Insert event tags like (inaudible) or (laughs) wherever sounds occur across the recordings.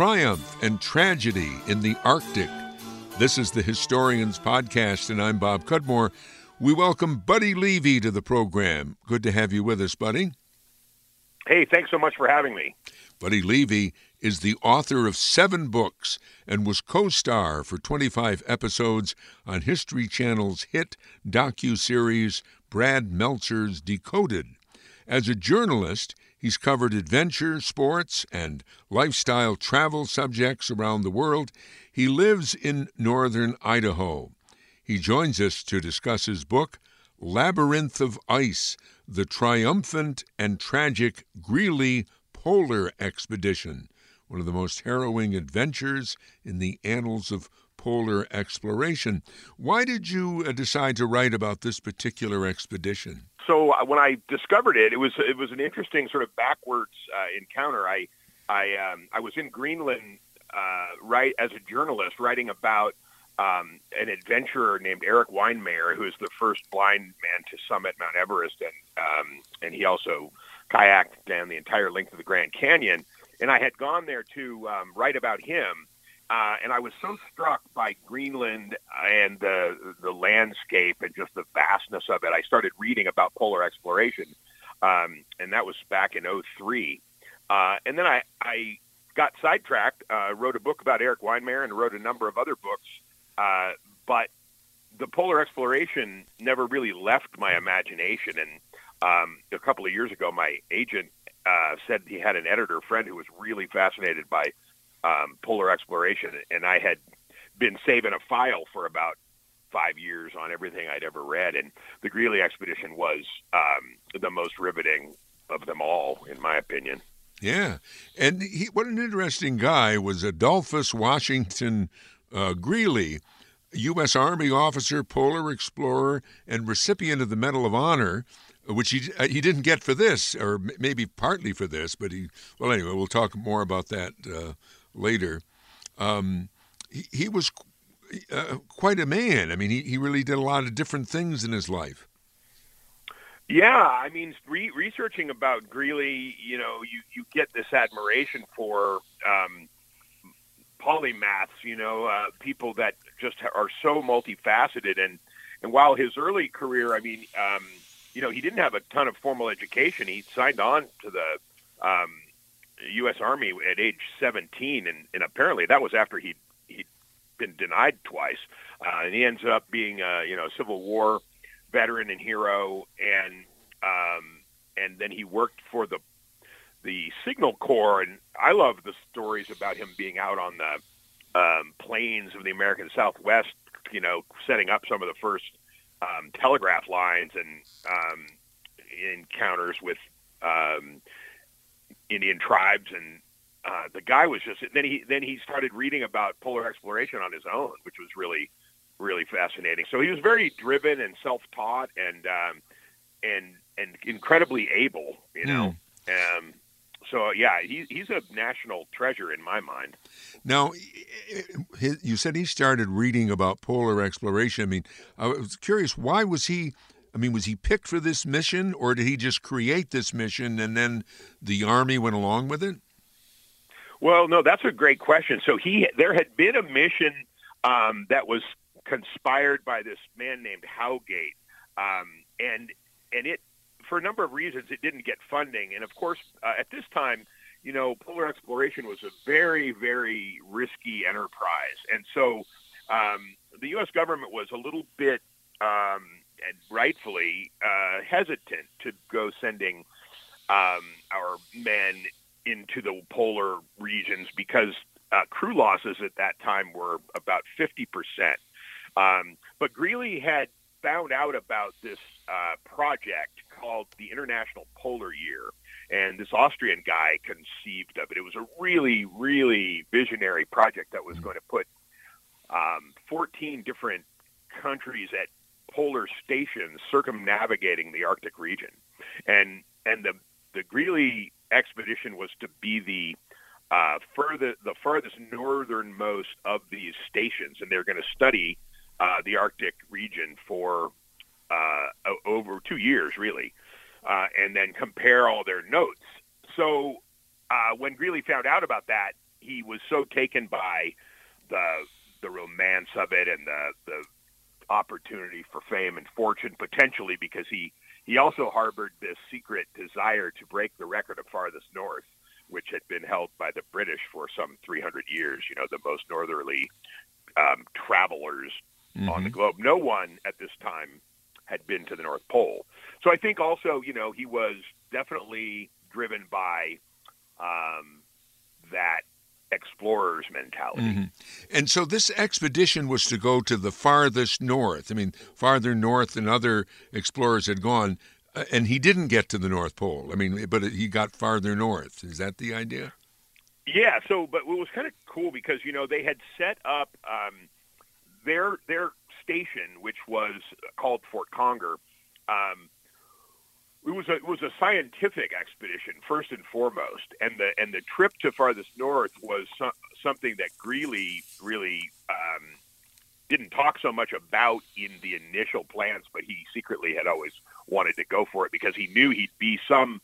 Triumph and Tragedy in the Arctic. This is the Historians Podcast, and I'm Bob Cudmore. We welcome Buddy Levy to the program. Good to have you with us, Buddy. Hey, thanks so much for having me. Buddy Levy is the author of seven books and was co-star for 25 episodes on History Channel's hit docu-series Brad Meltzer's Decoded. As a journalist, he's covered adventure, sports, and lifestyle travel subjects around the world. He lives in northern Idaho. He joins us to discuss his book, Labyrinth of Ice The Triumphant and Tragic Greely Polar Expedition, one of the most harrowing adventures in the annals of polar exploration. Why did you uh, decide to write about this particular expedition? So uh, when I discovered it, it was it was an interesting sort of backwards uh, encounter. I I um, I was in Greenland uh, right as a journalist writing about um, an adventurer named Erik Weihenmayer, who is the first blind man to summit Mount Everest, and um, and he also kayaked down the entire length of the Grand Canyon. And I had gone there to um, write about him uh, and I was so struck by Greenland and the the landscape and just the vastness of it. I started reading about polar exploration, um, and that was back in 03. Uh, and then I, I got sidetracked, uh, wrote a book about Erik Weihenmayer, and wrote a number of other books. Uh, but the polar exploration never really left my imagination. And um, a couple of years ago, my agent uh, said he had an editor friend who was really fascinated by um, polar exploration, and I had been saving a file for about five years on everything I'd ever read, and the Greely expedition was um, the most riveting of them all, in my opinion. Yeah, and he, what an interesting guy was Adolphus Washington uh, Greely, U.S. Army officer, polar explorer, and recipient of the Medal of Honor, which he uh, he didn't get for this, or maybe partly for this, but he well anyway, we'll talk more about that uh, later, um, he, he, was uh, quite a man. I mean, he, he really did a lot of different things in his life. Yeah, I mean, re- researching about Greely, you know, you, you get this admiration for um, polymaths, you know, uh, people that just are so multifaceted. And, and while his early career, I mean, um, you know, he didn't have a ton of formal education. He signed on to the um, U.S. Army at age 17, and, and apparently that was after he he'd been denied twice, uh, and he ends up being a you know Civil War veteran and hero, and um, and then he worked for the the Signal Corps, and I love the stories about him being out on the um, plains of the American Southwest, you know, setting up some of the first um, telegraph lines and um, encounters with um, Indian tribes, and uh, the guy was just. Then he then he started reading about polar exploration on his own, which was really really fascinating. So he was very driven and self-taught, and um, and and incredibly able. You know. Mm. Um, so yeah, he, he's a national treasure in my mind. Now, you said he started reading about polar exploration. I mean, I was curious, why was he I mean, was he picked for this mission, or did he just create this mission and then the army went along with it? Well, no, that's a great question. So he, there had been a mission um, that was conspired by this man named Howgate, um, and and it, for a number of reasons, it didn't get funding. And of course, uh, at this time, you know, polar exploration was a very, very risky enterprise, and so um, the U.S. government was a little bit um, and rightfully uh, hesitant to go sending um, our men into the polar regions because uh, crew losses at that time were about 50%. Um, but Greely had found out about this uh, project called the International Polar Year, and this Austrian guy conceived of it. It was a really, really visionary project that was going to put um, 14 different countries at polar stations circumnavigating the Arctic region, and and the the Greely expedition was to be the uh, further the farthest northernmost of these stations, and they're going to study uh, the Arctic region for uh, over two years, really, uh, and then compare all their notes. So uh, when Greely found out about that, he was so taken by the the romance of it and the the opportunity for fame and fortune potentially because he he also harbored this secret desire to break the record of farthest north which had been held by the British for some 300 years you know the most northerly um, travelers mm-hmm. on the mm-hmm. globe no one at this time had been to the north pole so i think also you know he was definitely driven by um, that explorer's mentality. Mm-hmm. And so this expedition was to go to the farthest north. I mean, farther north than other explorers had gone, uh, and he didn't get to the North Pole. I mean, but he got farther north. Is that the idea? Yeah. So, but it was kind of cool because you know they had set up um, their their station, which was called Fort Conger. Um, it was a it was a scientific expedition first and foremost, and the and the trip to farthest north was so, something that Greely really um, didn't talk so much about in the initial plans, but he secretly had always wanted to go for it because he knew he'd be some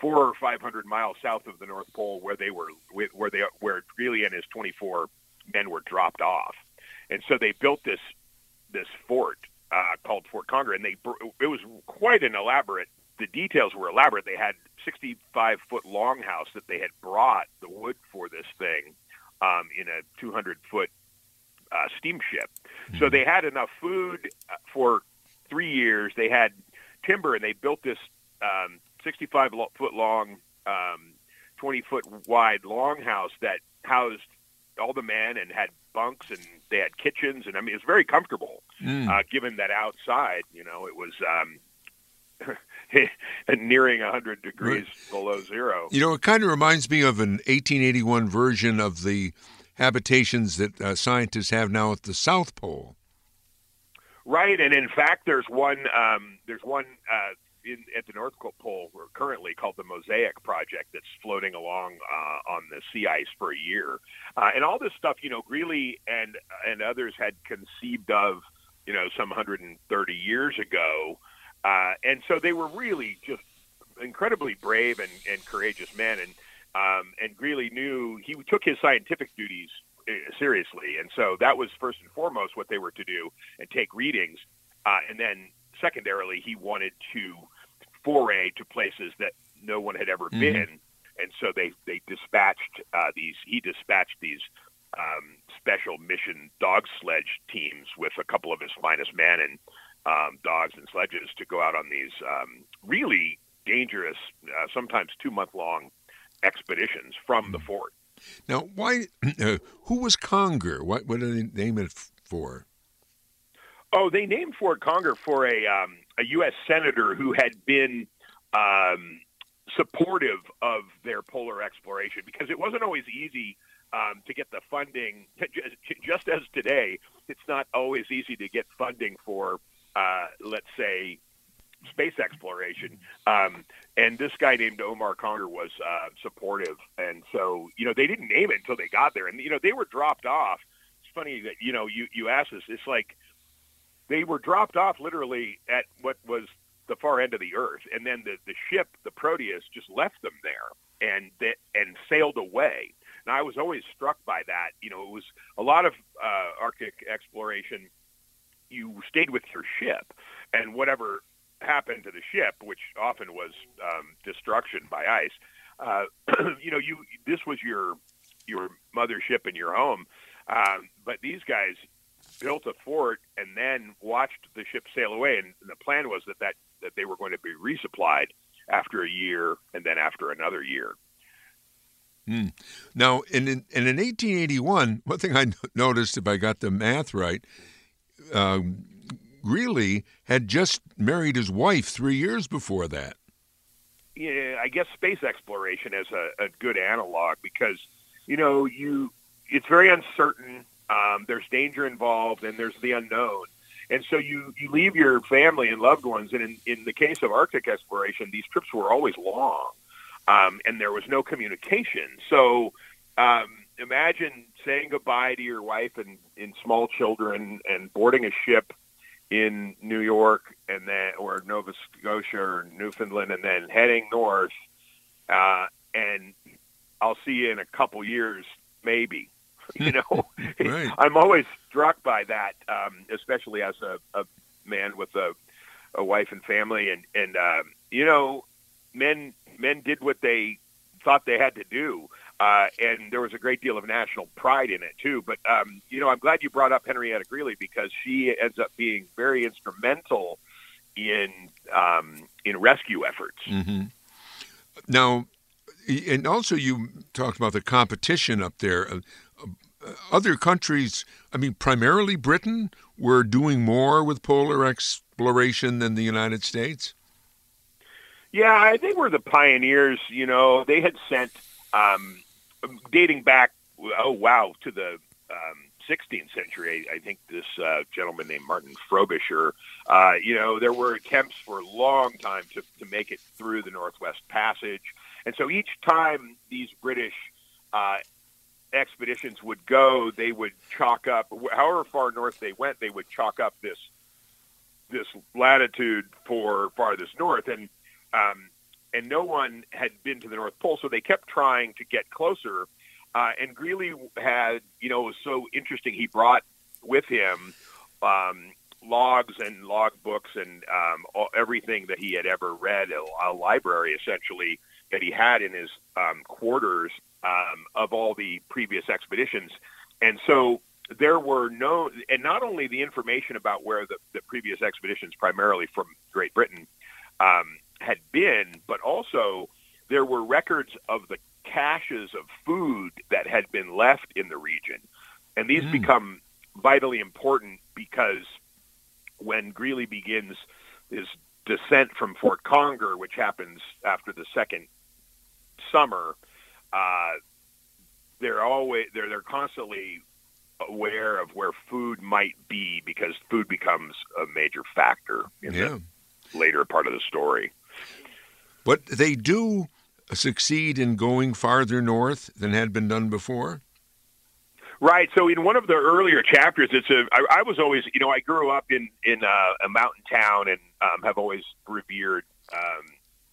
four or five hundred miles south of the North Pole where they were where they where Greely and his twenty four men were dropped off, and so they built this this fort uh, called Fort Conger, and they it was quite an elaborate the details were elaborate. They had 65 foot longhouse that they had brought the wood for this thing um, in a 200 foot uh, steamship. Mm-hmm. So they had enough food uh, for three years. They had timber, and they built this um, 65 foot long, um, 20 foot wide longhouse that housed all the men and had bunks and they had kitchens and I mean it was very comfortable mm. uh, given that outside you know it was um, (laughs) (laughs) nearing 100 degrees right. below zero. You know, it kind of reminds me of an 1881 version of the habitations that uh, scientists have now at the South Pole. Right, and in fact, there's one. Um, there's one uh, in, at the North Pole currently called the Mosaic Project that's floating along uh, on the sea ice for a year, uh, and all this stuff. You know, Greely and and others had conceived of, you know, some 130 years ago. Uh, and so they were really just incredibly brave and, and courageous men. And um, and Greely knew he took his scientific duties uh, seriously, and so that was first and foremost what they were to do and take readings. Uh, and then secondarily, he wanted to foray to places that no one had ever mm-hmm. been, and so they they dispatched uh, these. He dispatched these um, special mission dog sledge teams with a couple of his finest men and um, dogs and sledges to go out on these um, really dangerous, uh, sometimes two month long expeditions from the hmm. fort. Now, why? (clears throat) Uh, who was Conger? What what did they name it for? Oh, they named Fort Conger for a um, a U.S. senator who had been um, supportive of their polar exploration because it wasn't always easy um, to get the funding. Just as today, it's not always easy to get funding for uh, let's say, space exploration. Um, and this guy named Omar Conger was uh, supportive. And so, you know, they didn't name it until they got there. And, you know, they were dropped off. It's funny that, you know, you, you asked this. It's like they were dropped off literally at what was the far end of the Earth. And then the, the ship, the Proteus, just left them there and, that, and sailed away. And I was always struck by that. You know, it was a lot of uh, Arctic exploration – you stayed with your ship, and whatever happened to the ship, which often was um, destruction by ice, uh, (clears throat) you know, you this was your your mothership and your home. Um, but these guys built a fort and then watched the ship sail away, and the plan was that that, that they were going to be resupplied after a year and then after another year. Mm. Now, in, in, in 1881, one thing I noticed, if I got the math right, uh, Greely had just married his wife three years before that. Yeah, I guess space exploration is a, a good analog because you know you it's very uncertain. Um, there's danger involved, and there's the unknown. And so you, you leave your family and loved ones. And in, in the case of Arctic exploration, these trips were always long, um, and there was no communication. So um, imagine saying goodbye to your wife and, and small children and boarding a ship in New York and then or Nova Scotia or Newfoundland and then heading north uh, and I'll see you in a couple years maybe. (laughs) You know, (laughs) right. I'm always struck by that, um, especially as a, a man with a, a wife and family, and and um, you know, men men did what they thought they had to do. Uh, and there was a great deal of national pride in it too. But um, you know, I'm glad you brought up Henrietta Greely because she ends up being very instrumental in um, in rescue efforts. Mm-hmm. Now, and also you talked about the competition up there. Uh, uh, other countries, I mean, primarily Britain, were doing more with polar exploration than the United States. Yeah, I think we're the pioneers. You know, they had sent, um, dating back, oh wow, to the um, 16th century. I, I think this uh, gentleman named Martin Frobisher. Uh, you know, there were attempts for a long time to to make it through the Northwest Passage, and so each time these British uh, expeditions would go, they would chalk up, however far north they went, they would chalk up this this latitude for farthest north, and um, and no one had been to the North Pole, so they kept trying to get closer. Uh, and Greely had, you know, it was so interesting. He brought with him um, logs and log books and um, all, everything that he had ever read, a, a library essentially that he had in his um, quarters um, of all the previous expeditions. And so there were no, and not only the information about where the, the previous expeditions, primarily from Great Britain, um, had been, but also there were records of the caches of food that had been left in the region. And these mm. become vitally important because when Greely begins his descent from Fort Conger, which happens after the second summer, uh, they're always they're they're constantly aware of where food might be because food becomes a major factor in yeah. the later part of the story. But they do succeed in going farther north than had been done before? Right. So in one of the earlier chapters, it's a. I, I was always, you know, I grew up in in uh, a mountain town and um, have always revered um,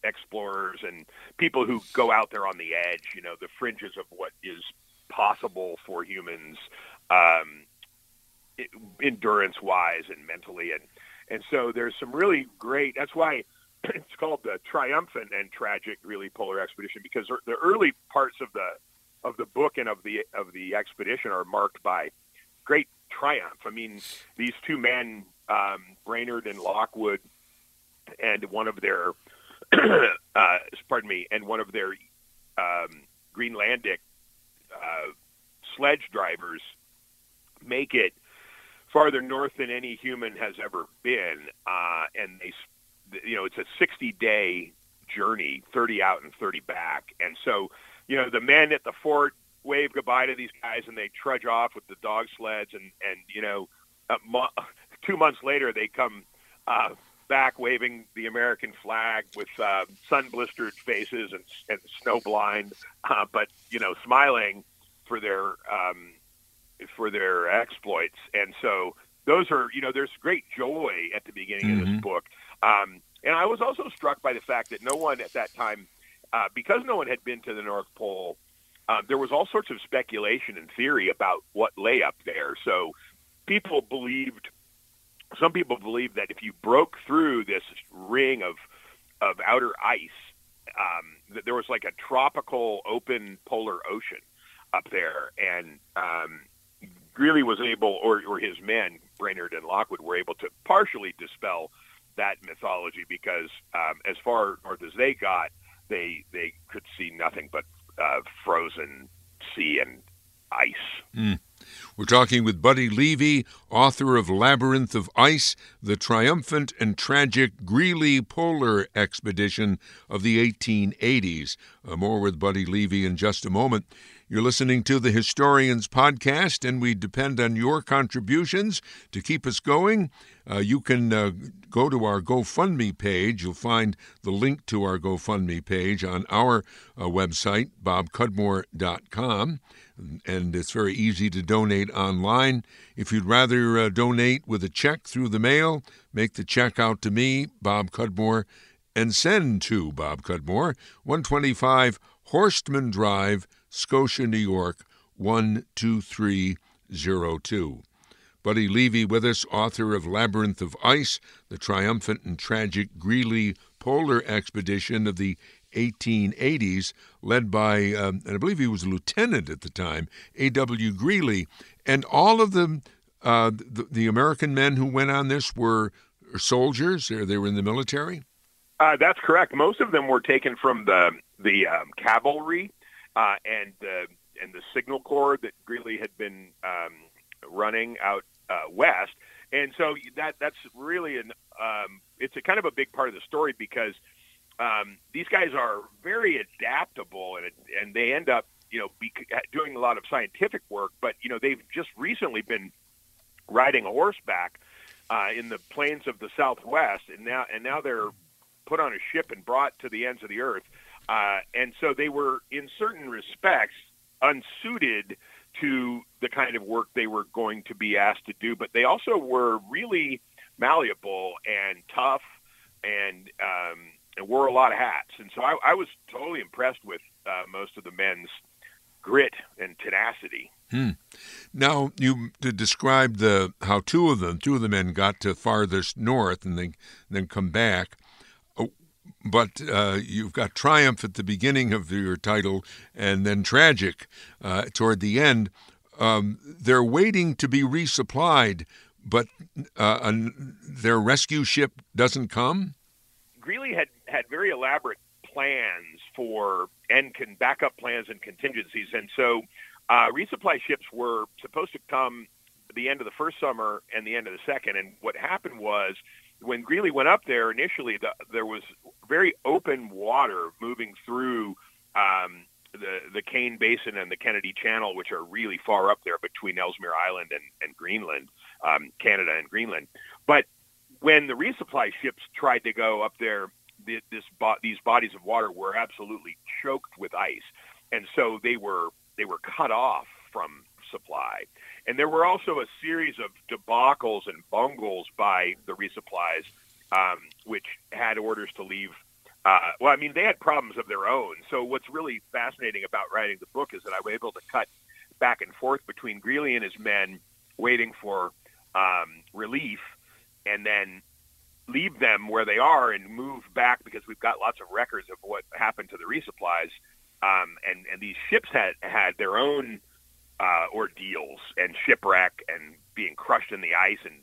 explorers and people who go out there on the edge. You know, the fringes of what is possible for humans, um, endurance wise and mentally, and and so there's some really great. That's why (clears throat) it's called the triumphant and tragic Greely, polar expedition because the early parts of the of the book and of the of the expedition are marked by great triumph. I mean, these two men, um, Brainard and Lockwood, and one of their (clears throat) uh, pardon me, and one of their um, Greenlandic uh, sledge drivers make it farther north than any human has ever been, uh, and they you know, it's a 60 day journey, 30 out and 30 back. And so, you know, the men at the fort wave goodbye to these guys and they trudge off with the dog sleds and, and, you know, mo- (laughs) two months later they come, uh, back waving the American flag with uh, sun blistered faces and, and snow blind, uh, but you know, smiling for their um, for their exploits. And so those are you know, there's great joy at the beginning mm-hmm. of this mm-hmm. book. Um, by the fact that no one at that time, uh, because no one had been to the North Pole, uh, there was all sorts of speculation and theory about what lay up there. So people believed, some people believed that if you broke through this ring of of outer ice, um, that there was like a tropical open polar ocean up there, and um, Greely was able, or, or his men, Brainard and Lockwood, were able to partially dispel that mythology because um, as far north as they got, they they could see nothing but uh, frozen sea and ice. Mm. We're talking with Buddy Levy, author of Labyrinth of Ice, the triumphant and tragic Greely Polar Expedition of the 1880s. Uh, more with Buddy Levy in just a moment. You're listening to the Historians Podcast, and we depend on your contributions to keep us going. Uh, you can uh, go to our GoFundMe page. You'll find the link to our GoFundMe page on our uh, website, bobcudmore.com. And it's very easy to donate online. If you'd rather uh, donate with a check through the mail, make the check out to me, Bob Cudmore, and send to Bob Cudmore, 125 Horstman Drive, Scotia, New York 12302. Buddy Levy with us, author of Labyrinth of Ice, the triumphant and tragic Greely Polar Expedition of the 1880s, led by, um, and I believe he was a lieutenant at the time, A.W. Greely. And all of the, uh, the, the American men who went on this were soldiers, or they were in the military? Uh, that's correct. Most of them were taken from the the um, cavalry uh, and the and the signal corps that Greely had been um, running out uh, west, and so that that's really an um, it's a kind of a big part of the story because um, these guys are very adaptable and and they end up you know be, doing a lot of scientific work, but you know they've just recently been riding a horseback uh, in the plains of the Southwest, and now and now they're put on a ship and brought to the ends of the earth. Uh, and so they were, in certain respects, unsuited to the kind of work they were going to be asked to do. But they also were really malleable and tough and, um, and wore a lot of hats. And so I, I was totally impressed with uh, most of the men's grit and tenacity. Hmm. Now you described the how two of them, two of the men, got to farthest north and then then come back but uh, you've got triumph at the beginning of your title and then tragic uh, toward the end. Um, they're waiting to be resupplied, but uh, their rescue ship doesn't come. Greely had had very elaborate plans for and can backup plans and contingencies, and so uh, resupply ships were supposed to come the end of the first summer and the end of the second. And what happened was when Greely went up there initially, the, there was very open water moving through um, the the Kane Basin and the Kennedy Channel, which are really far up there between Ellesmere Island and, and Greenland, um, Canada and Greenland. But when the resupply ships tried to go up there, the, this these bodies of water were absolutely choked with ice, and so they were they were cut off from supply. And there were also a series of debacles and bungles by the resupplies, um, which had orders to leave. Uh, well, I mean, they had problems of their own. So what's really fascinating about writing the book is that I was able to cut back and forth between Greely and his men waiting for um, relief, and then leave them where they are and move back because we've got lots of records of what happened to the resupplies. Um, and and these ships had had their own uh, ordeals and shipwreck and being crushed in the ice and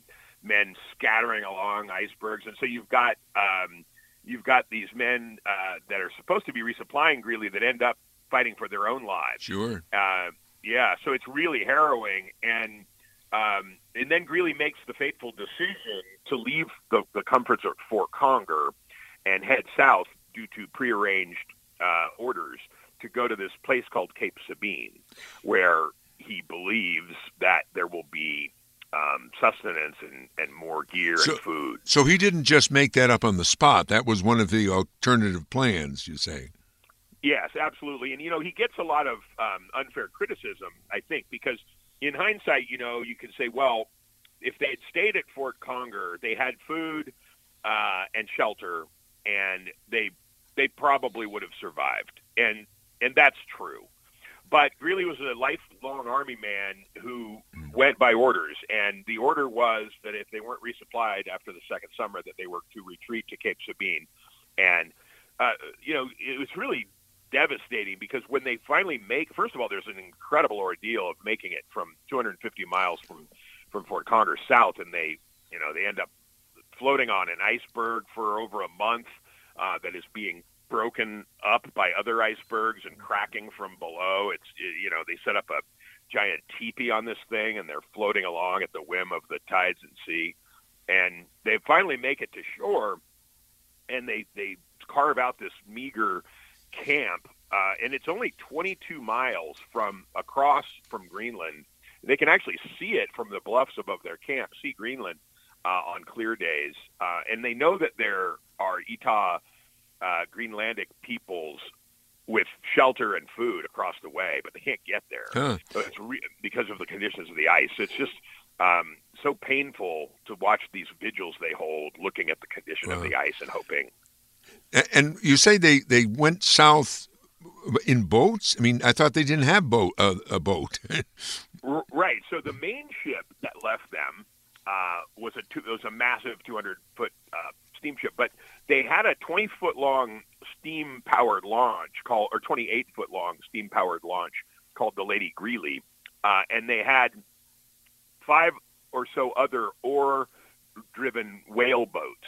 men scattering along icebergs. And so you've got um, you've got these men uh, that are supposed to be resupplying Greely that end up fighting for their own lives. Sure. Uh, yeah. So it's really harrowing and. Um, and then Greely makes the fateful decision to leave the, the comforts of Fort Conger and head south due to prearranged uh, orders to go to this place called Cape Sabine, where he believes that there will be um, sustenance and, and more gear so, and food. So he didn't just make that up on the spot. That was one of the alternative plans, you say? Yes, absolutely. And, you know, he gets a lot of um, unfair criticism, I think, because in hindsight, you know, you can say, well, if they had stayed at Fort Conger, they had food uh, and shelter, and they they probably would have survived. And and that's true. But Greely was a lifelong Army man who went by orders, and the order was that if they weren't resupplied after the second summer, that they were to retreat to Cape Sabine. And uh, you know, it was really devastating because when they finally make, first of all, there's an incredible ordeal of making it from 250 miles from from Fort Conger south, and they, you know, they end up floating on an iceberg for over a month uh, that is being broken up by other icebergs and cracking from below. It's you know they set up a giant teepee on this thing and they're floating along at the whim of the tides and sea, and they finally make it to shore, and they they carve out this meager camp, uh, and it's only 22 miles from across from Greenland. They can actually see it from the bluffs above their camp, see Greenland uh, on clear days, uh, and they know that there are Etah uh, Greenlandic peoples with shelter and food across the way, but they can't get there. Huh. So it's re- because of the conditions of the ice. It's just um, so painful to watch these vigils they hold, looking at the condition wow. of the ice and hoping. And you say they, they went south in boats? I mean, I thought they didn't have boat uh, a boat. (laughs) right. So the main ship that left them uh, was a two, it was a massive 200 foot uh, steamship, but they had a 20 foot long steam powered launch called, or 28 foot long steam powered launch called the Lady Greely, uh, and they had five or so other oar driven whale boats.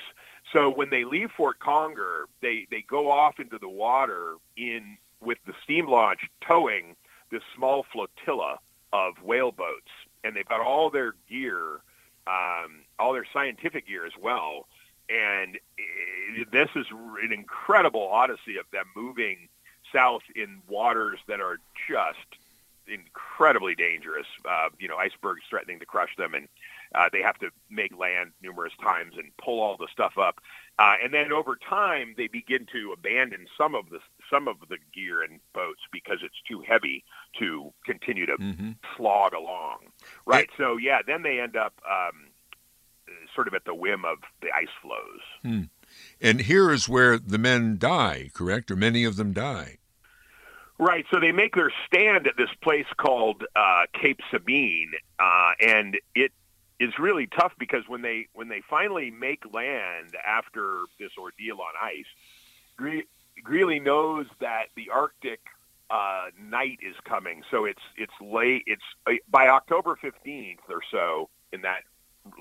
So when they leave Fort Conger, they, they go off into the water in with the steam launch towing this small flotilla of whale boats, and they've got all their gear, um, all their scientific gear as well. And this is an incredible odyssey of them moving south in waters that are just incredibly dangerous. Uh, you know, icebergs threatening to crush them, and uh, they have to make land numerous times and pull all the stuff up. Uh, and then over time, they begin to abandon some of the some of the gear and boats because it's too heavy to continue to mm-hmm. slog along. Right. so yeah, then they end up um, sort of at the whim of the ice floes. Hmm. And here is where the men die, correct? Or many of them die. Right. So they make their stand at this place called uh, Cape Sabine, uh, and it is really tough because when they when they finally make land after this ordeal on ice, Gre- Greely knows that the Arctic uh, night is coming. So it's it's late. It's uh, by October fifteenth or so in that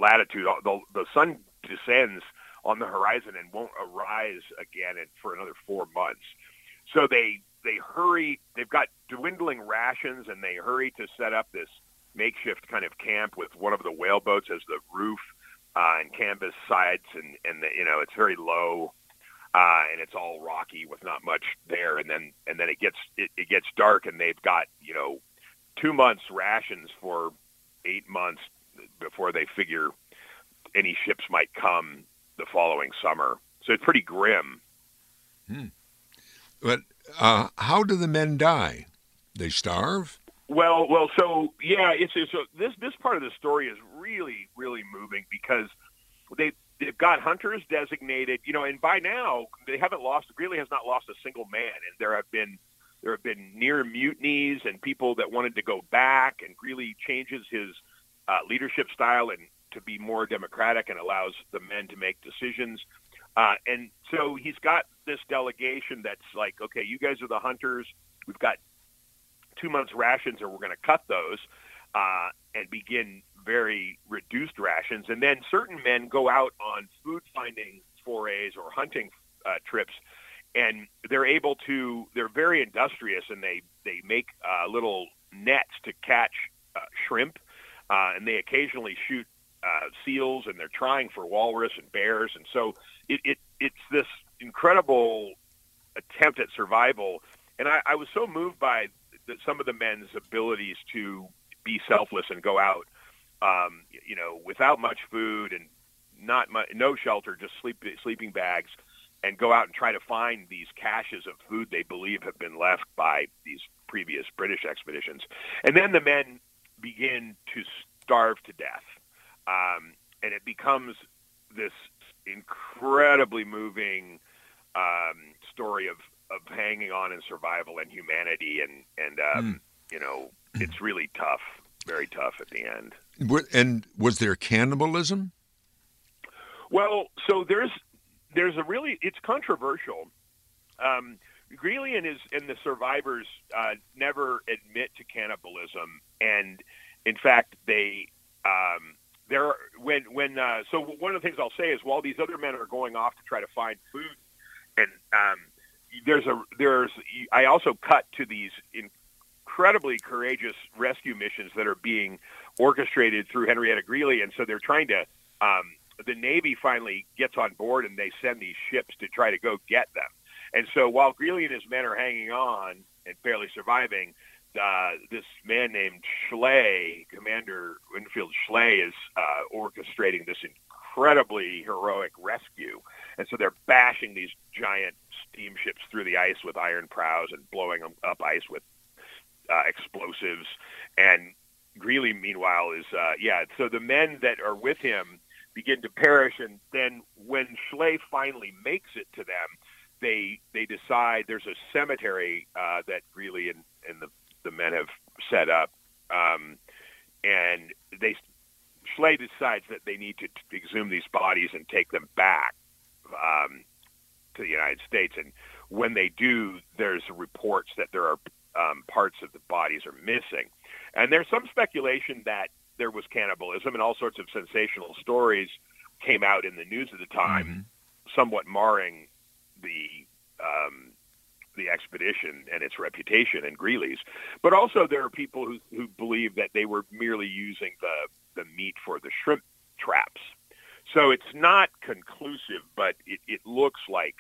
latitude. The the sun descends on the horizon and won't arise again for another four months. So they they hurry. They've got dwindling rations, and they hurry to set up this makeshift kind of camp with one of the whaleboats as the roof uh, and canvas sides, and and the, you know it's very low. Uh, and it's all rocky with not much there, and then and then it gets it, it gets dark, and they've got you know two months rations for eight months before they figure any ships might come the following summer. So it's pretty grim. Hmm. But uh, how do the men die? They starve. Well, well, so yeah, it's, it's so this this part of the story is really really moving because they they've got hunters designated, you know, and by now they haven't lost. Greely has not lost a single man, and there have been there have been near mutinies and people that wanted to go back, and Greely changes his uh, leadership style and to be more democratic and allows the men to make decisions. Uh, and so he's got this delegation that's like, okay, you guys are the hunters. We've got two months rations, or we're going to cut those uh, and begin very reduced rations. And then certain men go out on food finding forays or hunting uh, trips, and they're able to. They're very industrious, and they they make uh, little nets to catch uh, shrimp, uh, and they occasionally shoot uh, seals, and they're trying for walrus and bears, and so it, it it's this incredible attempt at survival. And I, I was so moved by the, some of the men's abilities to be selfless and go out, um, you know, without much food and not much, no shelter, just sleep, sleeping bags, and go out and try to find these caches of food they believe have been left by these previous British expeditions. And then the men begin to starve to death. Um, and it becomes this incredibly moving um, story of, of hanging on and survival and humanity. And, and um, mm. you know, it's really tough, very tough at the end. And was there cannibalism? Well, so there's there's a really it's controversial. Um, Greely and his and the survivors uh, never admit to cannibalism, and in fact, they um, there when when uh, so one of the things I'll say is while these other men are going off to try to find food, and um, there's a there's I also cut to these incredibly courageous rescue missions that are being orchestrated through Henrietta Greely, and so they're trying to. Um, the Navy finally gets on board and they send these ships to try to go get them. And so while Greely and his men are hanging on and barely surviving, uh, this man named Schley, Commander Winfield Schley, is uh, orchestrating this incredibly heroic rescue. And so they're bashing these giant steamships through the ice with iron prows and blowing them up ice with uh, explosives. And Greely, meanwhile, is uh, yeah. So the men that are with him begin to perish, and then when Schley finally makes it to them, they they decide there's a cemetery uh, that Greely and, and the the men have set up, um, and they Schley decides that they need to exhume these bodies and take them back um, to the United States. And when they do, there's reports that there are um, parts of the bodies are missing, and there's some speculation that there was cannibalism and all sorts of sensational stories came out in the news at the time, mm-hmm. somewhat marring the um, the expedition and its reputation and Greely's. But also there are people who, who believe that they were merely using the, the meat for the shrimp traps. So it's not conclusive, but it, it looks like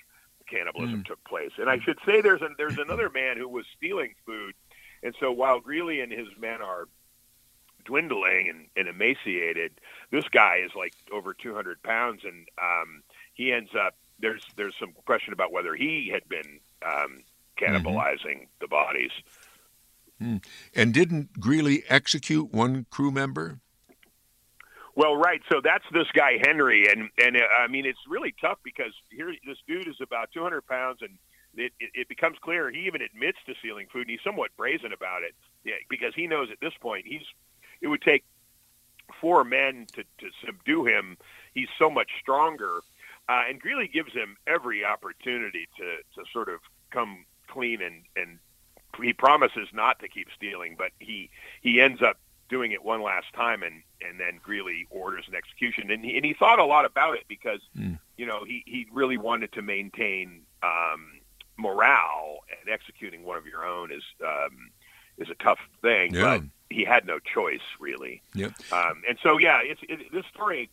cannibalism mm. took place. And I should say there's a, there's another man who was stealing food. And so while Greely and his men are dwindling and, and emaciated, this guy is like over 200 pounds, and um, he ends up there's there's some question about whether he had been um, cannibalizing mm-hmm. the bodies. Mm. And didn't Greely execute one crew member? Well, right. So that's this guy Henry, and and uh, I mean it's really tough because here this dude is about 200 pounds, and it, it, it becomes clear he even admits to stealing food, and he's somewhat brazen about it, yeah, because he knows at this point he's it would take four men to to subdue him. He's so much stronger uh, and Greely gives him every opportunity to, to sort of come clean and, and he promises not to keep stealing, but he, he ends up doing it one last time and, and then Greely orders an execution. And he, and he thought a lot about it because, mm. you know, he, he really wanted to maintain um, morale and executing one of your own is, um, is a tough thing, yeah. but he had no choice really. Yep. Um, and so, yeah, it's, it, this story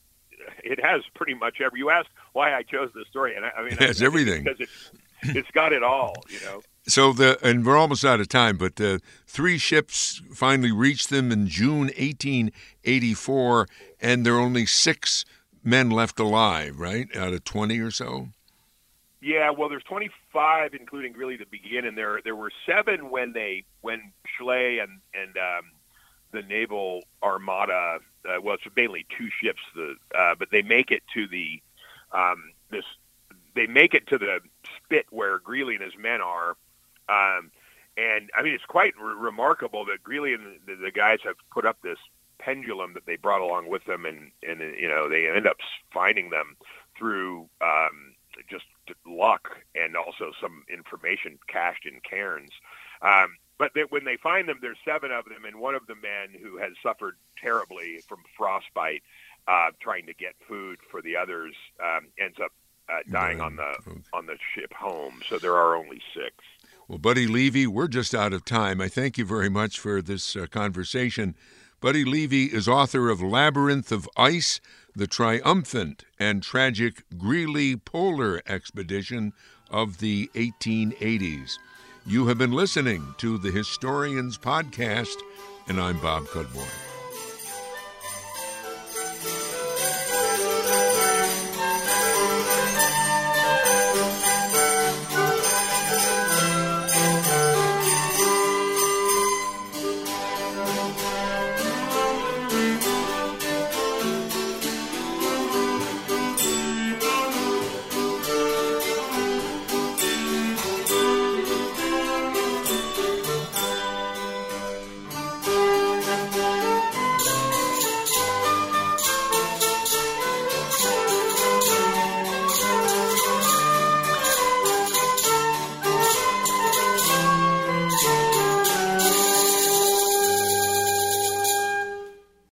it has pretty much every. You asked why I chose this story, and I, I mean, (laughs) it has I, everything because it's it's got it all. You know. So the and we're almost out of time, but the three ships finally reached them in June 1884, and there are only six men left alive, right, out of 20 or so. Yeah, well, there's 25, including Greely to begin, and there there were seven when they when Schley and and um, the naval it's mainly two ships, the, uh, but they make it to the um, this. They make it to the spit where Greely and his men are, um, and I mean it's quite re- remarkable that Greely and the, the guys have put up this pendulum that they brought along with them, and and you know they end up finding them through um, just luck and also some information cached in cairns. Um, but they, when they find them, there's seven of them, and one of the men who has suffered terribly from frostbite, uh, trying to get food for the others, um, ends up uh, dying on the okay. on the ship home. So there are only six. Well, Buddy Levy, we're just out of time. I thank you very much for this uh, conversation. Buddy Levy is author of Labyrinth of Ice, the triumphant and tragic Greely Polar Expedition of the 1880s. You have been listening to the Historians Podcast, and I'm Bob Cudmore.